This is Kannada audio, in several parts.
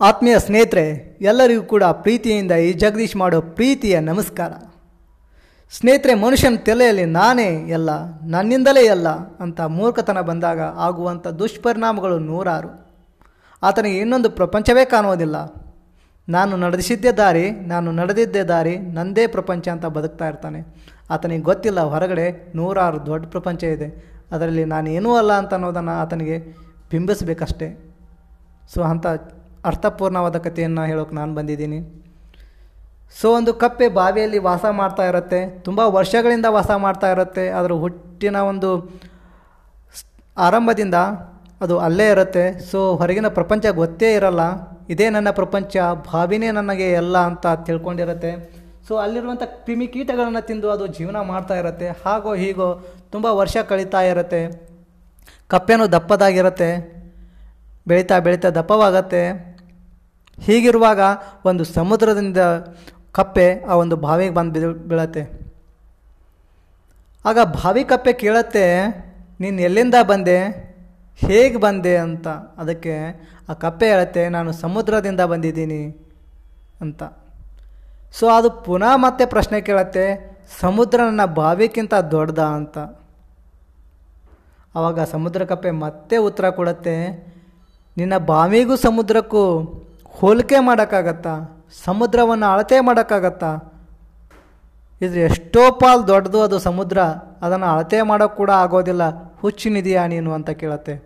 ಆತ್ಮೀಯ ಸ್ನೇಹಿತರೆ, ಎಲ್ಲರಿಗೂ ಕೂಡ ಪ್ರೀತಿಯಿಂದ ಈ ಜಗದೀಶ್ ಮಾಡೋ ಪ್ರೀತಿಯ ನಮಸ್ಕಾರ. ಸ್ನೇಹಿತರೆ, ಮನುಷ್ಯನ ತಲೆಯಲ್ಲಿ ನಾನೇ ಎಲ್ಲ, ನನ್ನಿಂದಲೇ ಎಲ್ಲ ಅಂತ ಮೂರ್ಖತನ ಬಂದಾಗ ಆಗುವಂಥ ದುಷ್ಪರಿಣಾಮಗಳು ನೂರಾರು. ಆತನಿಗೆ ಇನ್ನೊಂದು ಪ್ರಪಂಚವೇ ಕಾಣುವುದಿಲ್ಲ. ನಾನು ನಡೆಸಿದ್ದೇ ದಾರಿ, ನಾನು ನಡೆದಿದ್ದೇ ದಾರಿ, ನಂದೇ ಪ್ರಪಂಚ ಅಂತ ಬದುಕ್ತಾ ಇರ್ತಾನೆ. ಆತನಿಗೆ ಗೊತ್ತಿಲ್ಲ, ಹೊರಗಡೆ ನೂರಾರು ದೊಡ್ಡ ಪ್ರಪಂಚ ಇದೆ. ಅದರಲ್ಲಿ ನಾನು ಏನೂ ಅಲ್ಲ ಅಂತ ಅನ್ನೋದನ್ನು ಆತನಿಗೆ ಬಿಂಬಿಸಬೇಕಷ್ಟೇ. ಸೊ ಅಂಥ ಅರ್ಥಪೂರ್ಣವಾದ ಕಥೆಯನ್ನು ಹೇಳೋಕೆ ನಾನು ಬಂದಿದ್ದೀನಿ. ಸೊ ಒಂದು ಕಪ್ಪೆ ಬಾವಿಯಲ್ಲಿ ವಾಸ ಮಾಡ್ತಾ ಇರುತ್ತೆ, ತುಂಬ ವರ್ಷಗಳಿಂದ ವಾಸ ಮಾಡ್ತಾ ಇರುತ್ತೆ ಅದರ ಹುಟ್ಟಿನ ಒಂದು ಆರಂಭದಿಂದ ಅದು ಅಲ್ಲೇ ಇರುತ್ತೆ. ಸೊ ಹೊರಗಿನ ಪ್ರಪಂಚ ಗೊತ್ತೇ ಇರಲ್ಲ, ಇದೇ ನನ್ನ ಪ್ರಪಂಚ ಬಾವಿನೇ ನನಗೆ ಎಲ್ಲ ಅಂತ ತಿಳ್ಕೊಂಡಿರುತ್ತೆ. ಸೊ ಅಲ್ಲಿರುವಂಥ ಕ್ರಿಮಿ ಕೀಟಗಳನ್ನು ತಿಂದು ಅದು ಜೀವನ ಮಾಡ್ತಾ ಇರುತ್ತೆ. ಹಾಗೋ ಹೀಗೋ ತುಂಬ ವರ್ಷ ಕಳೀತಾ ಇರುತ್ತೆ. ಕಪ್ಪೆನೂ ದಪ್ಪದಾಗಿರುತ್ತೆ, ಬೆಳೀತಾ ಬೆಳೀತಾ ದಪ್ಪವಾಗತ್ತೆ. ಹೀಗಿರುವಾಗ ಒಂದು ಸಮುದ್ರದಿಂದ ಕಪ್ಪೆ ಆ ಒಂದು ಬಾವಿಗೆ ಬಂದು ಬಿದ್ದು ಬೀಳತ್ತೆ. ಆಗ ಬಾವಿ ಕಪ್ಪೆ ಕೇಳತ್ತೆ, ನೀನು ಎಲ್ಲಿಂದ ಬಂದೆ, ಹೇಗೆ ಬಂದೆ ಅಂತ. ಅದಕ್ಕೆ ಆ ಕಪ್ಪೆ ಹೇಳುತ್ತೆ, ನಾನು ಸಮುದ್ರದಿಂದ ಬಂದಿದ್ದೀನಿ ಅಂತ. ಸೊ ಅದು ಪುನಃ ಮತ್ತೆ ಪ್ರಶ್ನೆ ಕೇಳತ್ತೆ, ಸಮುದ್ರ ನನ್ನ ಬಾವಿಗಿಂತ ದೊಡ್ಡದ ಅಂತ. ಆವಾಗ ಸಮುದ್ರ ಕಪ್ಪೆ ಮತ್ತೆ ಉತ್ತರ ಕೊಡುತ್ತೆ, ನಿನ್ನ ಬಾವಿಗೂ ಸಮುದ್ರಕ್ಕೂ ಹೋಲಿಕೆ ಮಾಡೋಕ್ಕಾಗತ್ತಾ? ಸಮುದ್ರವನ್ನು ಅಳತೆ ಮಾಡೋಕ್ಕಾಗತ್ತಾ? ಇದ್ರೆ ಎಷ್ಟೋ ಪಾಲ್ ದೊಡ್ಡದು ಅದು ಸಮುದ್ರ, ಅದನ್ನು ಅಳತೆ ಮಾಡೋಕ್ಕೆ ಕೂಡ ಆಗೋದಿಲ್ಲ. ಹುಚ್ಚಿನಿದೆಯಾ ನೀನು ಅಂತ ಕೇಳತ್ತೆ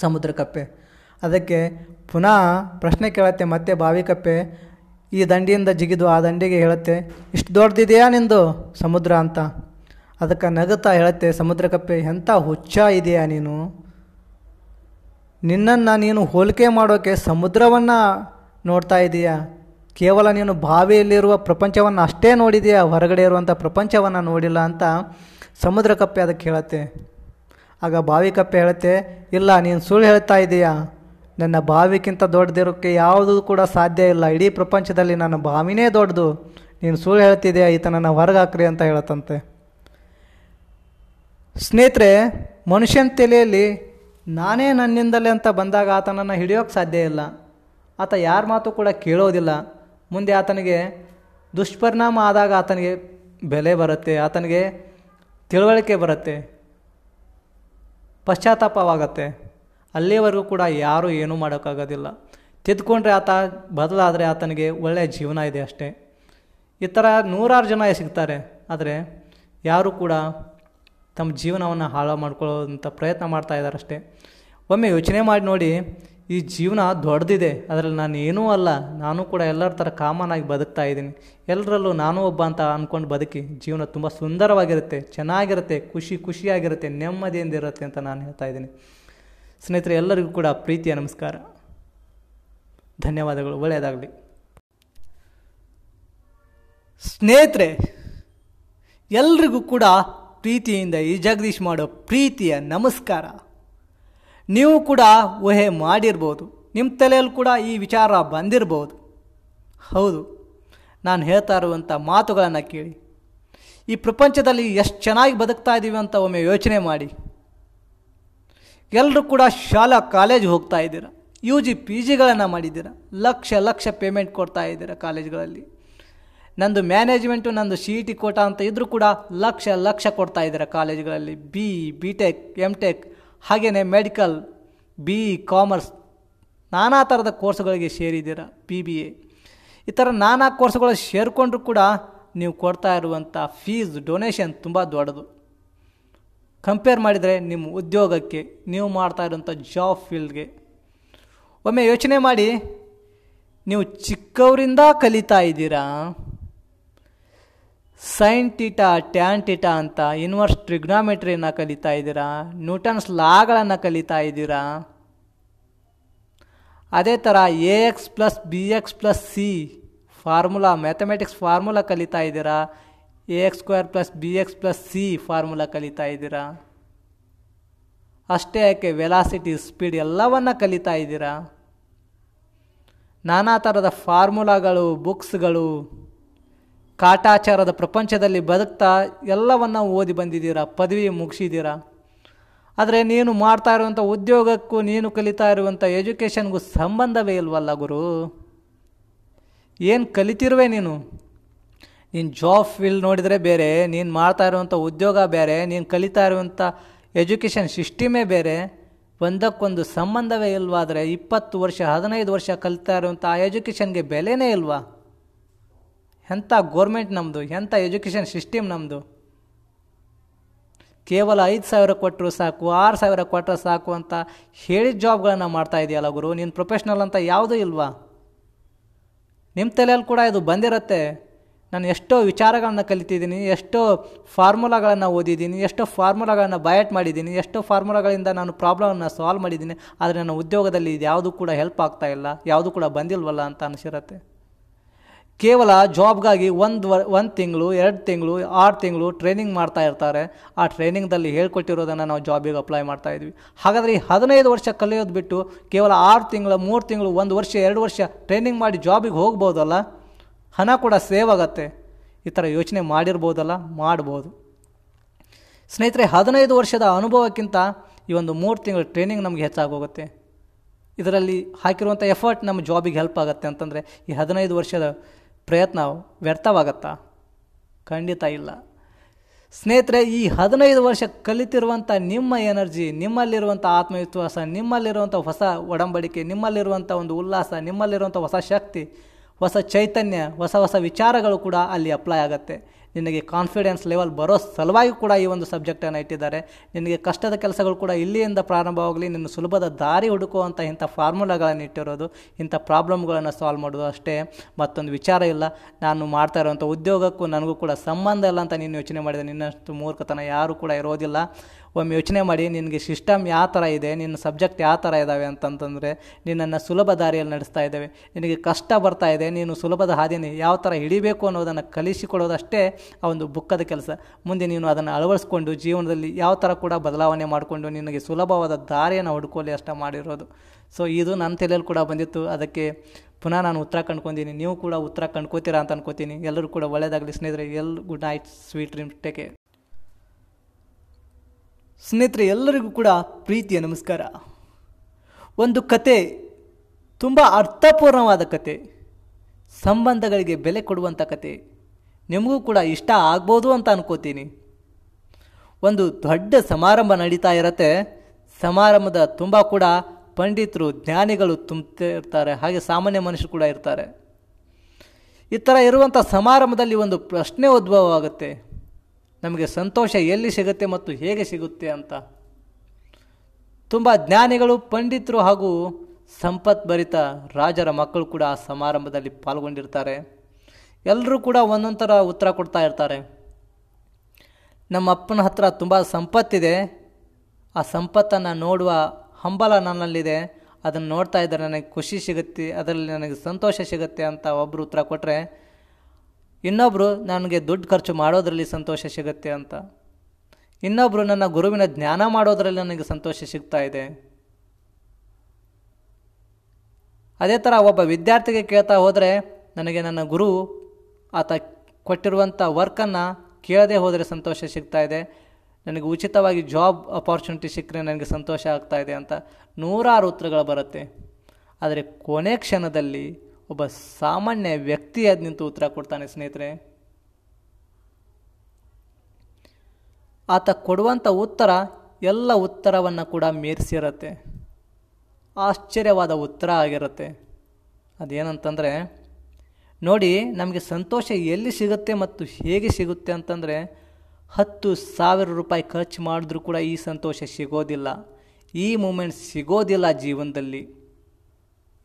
ಸಮುದ್ರ ಕಪ್ಪೆ. ಅದಕ್ಕೆ ಪುನಃ ಪ್ರಶ್ನೆ ಕೇಳತ್ತೆ ಮತ್ತೆ ಬಾವಿ ಕಪ್ಪೆ. ಈ ದಂಡಿಯಿಂದ ಜಿಗಿದು ಆ ದಂಡಿಗೆ ಹೇಳುತ್ತೆ, ಇಷ್ಟು ದೊಡ್ಡದಿದೆಯಾ ನಿಂದು ಸಮುದ್ರ? ಅಂತ. ಅದಕ್ಕೆ ನಗುತ್ತಾ ಹೇಳುತ್ತೆ, ಸಮುದ್ರ ಕಪ್ಪೆ ಎಂಥ ಹುಚ್ಚ ಇದೆಯಾ ನೀನು? ನಿನ್ನನ್ನು ನೀನು ಹೋಲಿಕೆ ಮಾಡೋಕ್ಕೆ ಸಮುದ್ರವನ್ನು ನೋಡ್ತಾ ಇದೀಯಾ? ಕೇವಲ ನೀನು ಬಾವಿಯಲ್ಲಿರುವ ಪ್ರಪಂಚವನ್ನು ಅಷ್ಟೇ ನೋಡಿದೆಯಾ? ಹೊರಗಡೆ ಇರುವಂಥ ಪ್ರಪಂಚವನ್ನು ನೋಡಿಲ್ಲ ಅಂತ ಸಮುದ್ರ ಕಪ್ಪೆ ಅದಕ್ಕೆ ಹೇಳುತ್ತೆ. ಆಗ ಬಾವಿ ಕಪ್ಪೆ ಹೇಳುತ್ತೆ, ಇಲ್ಲ, ನೀನು ಸುಳ್ಳು ಹೇಳ್ತಾ ಇದೀಯಾ? ನನ್ನ ಬಾವಿಗಿಂತ ದೊಡ್ಡದಿರೋಕ್ಕೆ ಯಾವುದೂ ಕೂಡ ಸಾಧ್ಯ ಇಲ್ಲ. ಇಡೀ ಪ್ರಪಂಚದಲ್ಲಿ ನನ್ನ ಬಾವಿನೇ ದೊಡ್ಡದು. ನೀನು ಸುಳ್ಳು ಹೇಳ್ತಿದೆಯಾ? ಈತನನ್ನು ಹೊರಗೆ ಹಾಕ್ರಿ ಅಂತ ಹೇಳತ್ತಂತೆ. ಸ್ನೇಹಿತರೆ, ಮನುಷ್ಯನ ತಲೆಯಲ್ಲಿ ನಾನೇ ನನ್ನಿಂದಲೇ ಅಂತ ಬಂದಾಗ ಆತನನ್ನು ಹಿಡಿಯೋಕ್ಕೆ ಸಾಧ್ಯ ಇಲ್ಲ. ಆತ ಯಾರ ಮಾತು ಕೂಡ ಕೇಳೋದಿಲ್ಲ. ಮುಂದೆ ಆತನಿಗೆ ದುಷ್ಪರಿಣಾಮ ಆದಾಗ ಆತನಿಗೆ ಬೆಲೆ ಬರುತ್ತೆ, ಆತನಿಗೆ ತಿಳುವಳಿಕೆ ಬರುತ್ತೆ, ಪಶ್ಚಾತ್ತಾಪವಾಗತ್ತೆ. ಅಲ್ಲಿವರೆಗೂ ಕೂಡ ಯಾರೂ ಏನೂ ಮಾಡೋಕ್ಕಾಗೋದಿಲ್ಲ. ತಿದ್ದುಕೊಂಡ್ರೆ ಆತ ಬದಲಾದರೆ ಆತನಿಗೆ ಒಳ್ಳೆಯ ಜೀವನ ಇದೆ ಅಷ್ಟೇ. ಈ ಥರ ನೂರಾರು ಜನ ಸಿಗ್ತಾರೆ, ಆದರೆ ಯಾರೂ ಕೂಡ ತಮ್ಮ ಜೀವನವನ್ನು ಹಾಳು ಮಾಡ್ಕೊಳ್ಳೋಂಥ ಪ್ರಯತ್ನ ಮಾಡ್ತಾ ಇದ್ದಾರೆ ಅಷ್ಟೇ. ಒಮ್ಮೆ ಯೋಚನೆ ಮಾಡಿ ನೋಡಿ, ಈ ಜೀವನ ದೊಡ್ಡದಿದೆ, ಅದರಲ್ಲಿ ನಾನು ಏನೂ ಅಲ್ಲ, ನಾನು ಕೂಡ ಎಲ್ಲರ ಥರ ಕಾಮನ್ ಆಗಿ ಬದುಕ್ತಾ ಇದ್ದೀನಿ. ಎಲ್ಲರಲ್ಲೂ ನಾನು ಒಬ್ಬ ಅಂತ ಅಂದ್ಕೊಂಡು ಬದುಕಿ ಜೀವನ ತುಂಬ ಸುಂದರವಾಗಿರುತ್ತೆ, ಚೆನ್ನಾಗಿರುತ್ತೆ, ಖುಷಿ ಖುಷಿಯಾಗಿರುತ್ತೆ, ನೆಮ್ಮದಿಯಿಂದ ಇರುತ್ತೆ ಅಂತ ನಾನು ಹೇಳ್ತಾ ಇದ್ದೀನಿ. ಸ್ನೇಹಿತರೆ, ಎಲ್ಲರಿಗೂ ಕೂಡ ಪ್ರೀತಿಯ ನಮಸ್ಕಾರ. ಧನ್ಯವಾದಗಳು, ಒಳ್ಳೆಯದಾಗಲಿ. ಸ್ನೇಹಿತರೆ, ಎಲ್ರಿಗೂ ಕೂಡ ಪ್ರೀತಿಯಿಂದ ಈ ಜಗದೀಶ್ ಮಾಡೋ ಪ್ರೀತಿಯ ನಮಸ್ಕಾರ. ನೀವು ಕೂಡ ಊಹೆ ಮಾಡಿರ್ಬೋದು. ನಿಮ್ಮ ತಲೆಯಲ್ಲಿ ಕೂಡ ಈ ವಿಚಾರ ಬಂದಿರ್ಬೋದು. ಹೌದು, ನಾನು ಹೇಳ್ತಾ ಇರುವಂಥ ಮಾತುಗಳನ್ನು ಕೇಳಿ. ಈ ಪ್ರಪಂಚದಲ್ಲಿ ಎಷ್ಟು ಚೆನ್ನಾಗಿ ಬದುಕ್ತಾ ಇದ್ದೀವಿ ಅಂತ ಒಮ್ಮೆ ಯೋಚನೆ ಮಾಡಿ. ಎಲ್ಲರೂ ಕೂಡ ಶಾಲಾ ಕಾಲೇಜ್ ಹೋಗ್ತಾ ಇದ್ದೀರ? ಯು ಜಿ ಪಿ ಜಿಗಳನ್ನು ಮಾಡಿದ್ದೀರ? ಲಕ್ಷ ಲಕ್ಷ ಪೇಮೆಂಟ್ ಕೊಡ್ತಾ ಇದ್ದೀರ ಕಾಲೇಜ್ಗಳಲ್ಲಿ? ನಂದು ಮ್ಯಾನೇಜ್ಮೆಂಟು, ನಂದು ಸಿ ಇ ಟಿ ಕೋಟ ಅಂತ ಇದ್ದರೂ ಕೂಡ ಲಕ್ಷ ಲಕ್ಷ ಕೊಡ್ತಾ ಇದ್ದಾರೆ ಕಾಲೇಜ್ಗಳಲ್ಲಿ. B B tech M tech ಹಾಗೆಯೇ ಮೆಡಿಕಲ್ ಬಿ ಇ ಕಾಮರ್ಸ್ ನಾನಾ ಥರದ ಕೋರ್ಸ್ಗಳಿಗೆ ಸೇರಿದ್ದೀರ? ಪಿ ಬಿ ಎ ಈ ಥರ ನಾನಾ ಕೋರ್ಸ್ಗಳು ಸೇರಿಕೊಂಡ್ರೂ ಕೂಡ ನೀವು ಕೊಡ್ತಾ ಇರುವಂಥ ಫೀಸ್ ಡೊನೇಷನ್ ತುಂಬ ದೊಡ್ಡದು. ಕಂಪೇರ್ ಮಾಡಿದರೆ ನಿಮ್ಮ ಉದ್ಯೋಗಕ್ಕೆ, ನೀವು ಮಾಡ್ತಾ ಇರುವಂಥ ಜಾಬ್ ಫೀಲ್ಡ್ಗೆ ಒಮ್ಮೆ ಯೋಚನೆ ಮಾಡಿ, ನೀವು ಚಿಕ್ಕವರಿಂದ ಕಲಿತಾ ಇದ್ದೀರಾ? ಸೈನ್ ಟೀಟಾ ಟ್ಯಾನ್ ಟೀಟಾ ಅಂತ ಇನ್ವರ್ಸ್ ಟ್ರಿಗ್ನಾಮೆಟ್ರಿಯನ್ನು ಕಲಿತಾ ಇದ್ದೀರಾ? ನ್ಯೂಟನ್ಸ್ ಲಾಗಳನ್ನು ಕಲಿತಾ ಇದ್ದೀರಾ? ಅದೇ ಥರ A X plus B X plus C formula mathematics formula ಕಲಿತಾ ಇದ್ದೀರಾ? A X square plus B X plus C formula ಕಲಿತಾ ಇದ್ದೀರಾ? ಅಷ್ಟೇ ಯಾಕೆ ವೆಲಾಸಿಟಿ ಸ್ಪೀಡ್ ಎಲ್ಲವನ್ನ ಕಲಿತಾ ಇದ್ದೀರಾ? ನಾನಾ ಥರದ ಫಾರ್ಮುಲಾಗಳು ಬುಕ್ಸ್ಗಳು ಕಾಟಾಚಾರದ ಪ್ರಪಂಚದಲ್ಲಿ ಬದುಕ್ತಾ ಎಲ್ಲವನ್ನು ಓದಿ ಬಂದಿದ್ದೀರಾ? ಪದವಿ ಮುಗಿಸಿದ್ದೀರಾ? ಆದರೆ ನೀನು ಮಾಡ್ತಾ ಇರುವಂಥ ಉದ್ಯೋಗಕ್ಕೂ ನೀನು ಕಲಿತಾ ಇರುವಂಥ ಎಜುಕೇಷನ್ಗೂ ಸಂಬಂಧವೇ ಇಲ್ವಲ್ಲ ಗುರು. ಏನು ಕಲಿತಿರುವೆ ನೀನು? ನೀನು ಜಾಬ್ ಫೀಲ್ಡ್ ನೋಡಿದರೆ ಬೇರೆ, ನೀನು ಮಾಡ್ತಾ ಇರುವಂಥ ಉದ್ಯೋಗ ಬೇರೆ, ನೀನು ಕಲಿತಾ ಇರುವಂಥ ಎಜುಕೇಷನ್ ಸಿಸ್ಟಮೇ ಬೇರೆ. ಒಂದಕ್ಕೊಂದು ಸಂಬಂಧವೇ ಇಲ್ವಾದರೆ ಇಪ್ಪತ್ತು ವರ್ಷ, ಹದಿನೈದು ವರ್ಷ ಕಲಿತಾ ಇರುವಂಥ ಆ ಎಜುಕೇಷನ್ಗೆ ಬೆಲೆನೇ ಇಲ್ವಾ? ಎಂಥ ಗೋರ್ಮೆಂಟ್ ನಮ್ಮದು ಎಂಥ ಎಜುಕೇಷನ್ ಸಿಸ್ಟಮ್ ನಮ್ಮದು ಕೇವಲ ಐದು ಸಾವಿರ ಕೊಟ್ಟರು ಸಾಕು, ಆರು ಸಾವಿರ ಕೊಟ್ಟರೆ ಸಾಕು ಅಂತ ಹೇಳಿದ ಜಾಬ್ಗಳನ್ನು ಮಾಡ್ತಾ ಇದೆಯಲ್ಲ ಗುರು? ನೀನು ಪ್ರೊಫೆಷ್ನಲ್ ಅಂತ ಯಾವುದೂ ಇಲ್ವಾ? ನಿಮ್ಮ ತಲೆಯಲ್ಲಿ ಕೂಡ ಇದು ಬಂದಿರುತ್ತೆ. ನಾನು ಎಷ್ಟೋ ವಿಚಾರಗಳನ್ನು ಕಲಿತಿದ್ದೀನಿ, ಎಷ್ಟೋ ಫಾರ್ಮುಲಾಗಳನ್ನು ಓದಿದ್ದೀನಿ, ಎಷ್ಟೋ ಫಾರ್ಮುಲಾಗಳನ್ನು ಬಯಟ್ ಮಾಡಿದ್ದೀನಿ, ಎಷ್ಟೋ ಫಾರ್ಮುಲಾಗಳಿಂದ ನಾನು ಪ್ರಾಬ್ಲಮನ್ನು ಸಾಲ್ವ್ ಮಾಡಿದ್ದೀನಿ, ಆದರೆ ನನ್ನ ಉದ್ಯೋಗದಲ್ಲಿ ಇದು ಯಾವುದೂ ಕೂಡ ಹೆಲ್ಪ್ ಆಗ್ತಾ ಇಲ್ಲ, ಯಾವುದೂ ಕೂಡ ಬಂದಿಲ್ವಲ್ಲ ಅಂತ ಅನಿಸಿರುತ್ತೆ. ಕೇವಲ ಜಾಬ್ಗಾಗಿ ಒಂದು ವ ಒಂದು ತಿಂಗಳು, ಎರಡು ತಿಂಗಳು, ಆರು ತಿಂಗಳು ಟ್ರೈನಿಂಗ್ ಮಾಡ್ತಾ ಇರ್ತಾರೆ. ಆ ಟ್ರೈನಿಂಗ್ದಲ್ಲಿ ಹೇಳ್ಕೊಟ್ಟಿರೋದನ್ನು ನಾವು ಜಾಬಿಗೆ ಅಪ್ಲೈ ಮಾಡ್ತಾ ಇದ್ವಿ. ಹಾಗಾದರೆ ಈ ಹದಿನೈದು ವರ್ಷ ಕಲಿಯೋದು ಬಿಟ್ಟು ಕೇವಲ ಆರು ತಿಂಗಳು, ಮೂರು ತಿಂಗಳು, ಒಂದು ವರ್ಷ, ಎರಡು ವರ್ಷ ಟ್ರೈನಿಂಗ್ ಮಾಡಿ ಜಾಬಿಗೆ ಹೋಗ್ಬೋದಲ್ಲ? ಹಣ ಕೂಡ ಸೇವ್ ಆಗುತ್ತೆ. ಈ ಥರ ಯೋಚನೆ ಮಾಡಿರ್ಬೋದಲ್ಲ? ಮಾಡ್ಬೋದು. ಸ್ನೇಹಿತರೆ, ಹದಿನೈದು ವರ್ಷದ ಅನುಭವಕ್ಕಿಂತ ಈ ಒಂದು ಮೂರು ತಿಂಗಳು ಟ್ರೈನಿಂಗ್ ನಮಗೆ ಹೆಚ್ಚಾಗೋಗುತ್ತೆ ಇದರಲ್ಲಿ ಹಾಕಿರುವಂಥ ಎಫರ್ಟ್ ನಮ್ಮ ಜಾಬಿಗೆ ಹೆಲ್ಪ್ ಆಗುತ್ತೆ. ಅಂತಂದರೆ ಈ ಹದಿನೈದು ವರ್ಷದ ಪ್ರಯತ್ನ ವ್ಯರ್ಥವಾಗತ್ತಾ? ಖಂಡಿತ ಇಲ್ಲ. ಸ್ನೇಹಿತರೆ, ಈ ಹದಿನೈದು ವರ್ಷ ಕಲಿತಿರುವಂಥ ನಿಮ್ಮ ಎನರ್ಜಿ ನಿಮ್ಮಲ್ಲಿರುವಂಥ ಆತ್ಮವಿಶ್ವಾಸ ನಿಮ್ಮಲ್ಲಿರುವಂಥ ಹೊಸ ಒಡಂಬಡಿಕೆ ನಿಮ್ಮಲ್ಲಿರುವಂಥ ಒಂದು ಉಲ್ಲಾಸ ನಿಮ್ಮಲ್ಲಿರುವಂಥ ಹೊಸ ಶಕ್ತಿ, ಹೊಸ ಚೈತನ್ಯ, ಹೊಸ ಹೊಸ ವಿಚಾರಗಳು ಕೂಡ ಅಲ್ಲಿ ಅಪ್ಲೈ ಆಗುತ್ತೆ. ನಿನಗೆ ಕಾನ್ಫಿಡೆನ್ಸ್ ಲೆವೆಲ್ ಬರೋ ಸಲುವಾಗಿ ಕೂಡ ಈ ಒಂದು ಸಬ್ಜೆಕ್ಟನ್ನು ಇಟ್ಟಿದ್ದಾರೆ. ನಿನಗೆ ಕಷ್ಟದ ಕೆಲಸಗಳು ಕೂಡ ಇಲ್ಲಿಯಿಂದ ಪ್ರಾರಂಭವಾಗಲಿ, ನಿನ್ನ ಸುಲಭದ ದಾರಿ ಹುಡುಕುವಂಥ ಇಂಥ ಫಾರ್ಮುಲಾಗಳನ್ನು ಇಟ್ಟಿರೋದು, ಇಂಥ ಪ್ರಾಬ್ಲಮ್ಗಳನ್ನು ಸಾಲ್ವ್ ಮಾಡೋದು ಅಷ್ಟೇ. ಮತ್ತೊಂದು ವಿಚಾರ ಇಲ್ಲ. ನಾನು ಮಾಡ್ತಾ ಇರುವಂಥ ಉದ್ಯೋಗಕ್ಕೂ ನನಗೂ ಕೂಡ ಸಂಬಂಧ ಇಲ್ಲ ಅಂತ ನೀನು ಯೋಚನೆ ಮಾಡಿದೆ. ನಿನ್ನಷ್ಟು ಮೂರ್ಖತನ ಯಾರೂ ಕೂಡ ಇರೋದಿಲ್ಲ. ಒಮ್ಮೆ ಯೋಚನೆ ಮಾಡಿ, ನಿನಗೆ ಸಿಸ್ಟಮ್ ಯಾವ ಥರ ಇದೆ, ನಿನ್ನ ಸಬ್ಜೆಕ್ಟ್ ಯಾವ ಥರ ಇದ್ದಾವೆ ಅಂತಂತಂದರೆ, ನಿನ್ನನ್ನು ಸುಲಭ ದಾರಿಯಲ್ಲಿ ನಡೆಸ್ತಾ ಇದ್ದಾವೆ. ನಿನಗೆ ಕಷ್ಟ ಬರ್ತಾ ಇದೆ, ನೀನು ಸುಲಭದ ಹಾದಿಯನ್ನು ಯಾವ ಥರ ಹಿಡಿಬೇಕು ಅನ್ನೋದನ್ನು ಕಲಿಸಿಕೊಡೋದಷ್ಟೇ ಆ ಒಂದು ಬುಕ್ಕದ ಕೆಲಸ. ಮುಂದೆ ನೀನು ಅದನ್ನು ಅಳವಡಿಸ್ಕೊಂಡು ಜೀವನದಲ್ಲಿ ಯಾವ ಥರ ಕೂಡ ಬದಲಾವಣೆ ಮಾಡಿಕೊಂಡು ನಿನಗೆ ಸುಲಭವಾದ ದಾರಿಯನ್ನು ಹುಡ್ಕೊಳ್ಳಿ ಅಷ್ಟ ಮಾಡಿರೋದು. ಸೊ ಇದು ನನ್ನ ತಲೆಯಲ್ಲಿ ಕೂಡ ಬಂದಿತ್ತು. ಅದಕ್ಕೆ ಪುನಃ ನಾನು ಉತ್ತರ ಕಂಡ್ಕೊಂತೀನಿ. ನೀವು ಕೂಡ ಉತ್ತರ ಕಂಡ್ಕೋತೀರಾ ಅಂತ ಅನ್ಕೋತೀನಿ. ಎಲ್ಲರೂ ಕೂಡ ಒಳ್ಳೆಯದಾಗಲಿ ಸ್ನೇಹಿತರೆ. L, good night, sweet dream take ಸ್ನೇಹಿತರೆ, ಎಲ್ಲರಿಗೂ ಕೂಡ ಪ್ರೀತಿಯ ನಮಸ್ಕಾರ. ಒಂದು ಕತೆ, ತುಂಬ ಅರ್ಥಪೂರ್ಣವಾದ ಕತೆ, ಸಂಬಂಧಗಳಿಗೆ ಬೆಲೆ ಕೊಡುವಂಥ ಕತೆ, ನಿಮಗೂ ಕೂಡ ಇಷ್ಟ ಆಗ್ಬೋದು ಅಂತ ಅನ್ಕೋತೀನಿ. ಒಂದು ದೊಡ್ಡ ಸಮಾರಂಭ ನಡೀತಾ ಇರತ್ತೆ. ಸಮಾರಂಭದ ತುಂಬ ಕೂಡ ಪಂಡಿತರು, ಜ್ಞಾನಿಗಳು ತುಂಬ್ತಾ ಇರ್ತಾರೆ. ಹಾಗೆ ಸಾಮಾನ್ಯ ಮನುಷ್ಯರು ಕೂಡ ಇರ್ತಾರೆ. ಈ ಥರ ಇರುವಂಥ ಸಮಾರಂಭದಲ್ಲಿ ಒಂದು ಪ್ರಶ್ನೆ ಉದ್ಭವ ಆಗುತ್ತೆ ನಮಗೆ ಸಂತೋಷ ಎಲ್ಲಿ ಸಿಗುತ್ತೆ ಮತ್ತು ಹೇಗೆ ಸಿಗುತ್ತೆ ಅಂತ. ತುಂಬ ಜ್ಞಾನಿಗಳು, ಪಂಡಿತರು ಹಾಗೂ ಸಂಪತ್ಭರಿತ ರಾಜರ ಮಕ್ಕಳು ಕೂಡ ಆ ಸಮಾರಂಭದಲ್ಲಿ ಪಾಲ್ಗೊಂಡಿರ್ತಾರೆ. ಎಲ್ಲರೂ ಕೂಡ ಒಂದೊಂದು ಉತ್ತರ ಕೊಡ್ತಾ ಇರ್ತಾರೆ. ನಮ್ಮ ಅಪ್ಪನ ಹತ್ರ ತುಂಬ ಸಂಪತ್ತಿದೆ. ಆ ಸಂಪತ್ತನ್ನು ನೋಡುವ ಹಂಬಲ ನನ್ನಲ್ಲಿದೆ. ಅದನ್ನು ನೋಡ್ತಾ ಇದ್ದರೆ ನನಗೆ ಖುಷಿ ಸಿಗುತ್ತೆ, ಅದರಲ್ಲಿ ನನಗೆ ಸಂತೋಷ ಸಿಗುತ್ತೆ ಅಂತ ಒಬ್ಬರು ಉತ್ತರ ಕೊಟ್ಟರೆ ಇನ್ನೊಬ್ಬರು ನನಗೆ ದುಡ್ಡು ಖರ್ಚು ಮಾಡೋದರಲ್ಲಿ ಸಂತೋಷ ಸಿಗುತ್ತೆ ಅಂತ. ಇನ್ನೊಬ್ಬರು ನನ್ನ ಗುರುವಿನ ಜ್ಞಾನ ಮಾಡೋದರಲ್ಲಿ ನನಗೆ ಸಂತೋಷ ಸಿಗ್ತಾ ಇದೆ. ಅದೇ ಥರ ಒಬ್ಬ ವಿದ್ಯಾರ್ಥಿಗೆ ಕೇಳ್ತಾ ಹೋದರೆ ನನಗೆ ನನ್ನ ಗುರು ಆತ ಕೊಟ್ಟಿರುವಂಥ ವರ್ಕನ್ನು ಕೇಳದೆ ಹೋದರೆ ಸಂತೋಷ ಸಿಗ್ತಾ ಇದೆ. ನನಗೆ ಉಚಿತವಾಗಿ ಜಾಬ್ ಅಪಾರ್ಚುನಿಟಿ ಸಿಕ್ಕರೆ ನನಗೆ ಸಂತೋಷ ಆಗ್ತಾ ಇದೆ ಅಂತ ನೂರಾರು ಉತ್ತರಗಳು ಬರುತ್ತೆ. ಆದರೆ ಕೊನೆ ಕ್ಷಣದಲ್ಲಿ ಒಬ್ಬ ಸಾಮಾನ್ಯ ವ್ಯಕ್ತಿ ಅದು ನಿಂತು ಉತ್ತರ ಕೊಡ್ತಾನೆ, ಸ್ನೇಹಿತರೆ. ಆತ ಕೊಡುವಂಥ ಉತ್ತರ ಎಲ್ಲ ಉತ್ತರವನ್ನು ಕೂಡ ಮೀರಿಸಿರುತ್ತೆ. ಆಶ್ಚರ್ಯವಾದ ಉತ್ತರ ಆಗಿರುತ್ತೆ. ಅದೇನಂತಂದರೆ, ನೋಡಿ, ನಮಗೆ ಸಂತೋಷ ಎಲ್ಲಿ ಸಿಗುತ್ತೆ ಮತ್ತು ಹೇಗೆ ಸಿಗುತ್ತೆ ಅಂತಂದರೆ, ಹತ್ತು ಸಾವಿರ ರೂಪಾಯಿ ಖರ್ಚು ಮಾಡಿದ್ರೂ ಕೂಡ ಈ ಸಂತೋಷ ಸಿಗೋದಿಲ್ಲ. ಈ ಮೂಮೆಂಟ್ ಸಿಗೋದಿಲ್ಲ ಜೀವನದಲ್ಲಿ.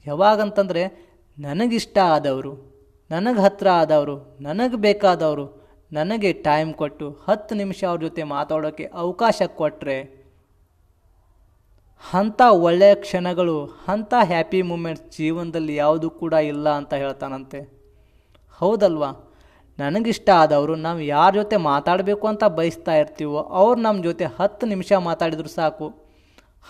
ಯಾವಾಗಂತಂದರೆ ನನಗಿಷ್ಟ ಆದವರು, ನನಗೆ ಹತ್ತಿರ ಆದವರು, ನನಗೆ ಬೇಕಾದವರು ನನಗೆ ಟೈಮ್ ಕೊಟ್ಟು ಹತ್ತು ನಿಮಿಷ ಅವ್ರ ಜೊತೆ ಮಾತಾಡೋಕ್ಕೆ ಅವಕಾಶ ಕೊಟ್ಟರೆ ಅಂಥ ಒಳ್ಳೆಯ ಕ್ಷಣಗಳು, ಅಂಥ ಹ್ಯಾಪಿ ಮೂಮೆಂಟ್ಸ್ ಜೀವನದಲ್ಲಿ ಯಾವುದು ಕೂಡ ಇಲ್ಲ ಅಂತ ಹೇಳ್ತಾನಂತೆ. ಹೌದಲ್ವಾ? ನನಗಿಷ್ಟ ಆದವರು ನಾವು ಯಾರ ಜೊತೆ ಮಾತಾಡಬೇಕು ಅಂತ ಬಯಸ್ತಾ ಇರ್ತೀವೋ ಅವ್ರು ನಮ್ಮ ಜೊತೆ ಹತ್ತು ನಿಮಿಷ ಮಾತಾಡಿದ್ರು ಸಾಕು.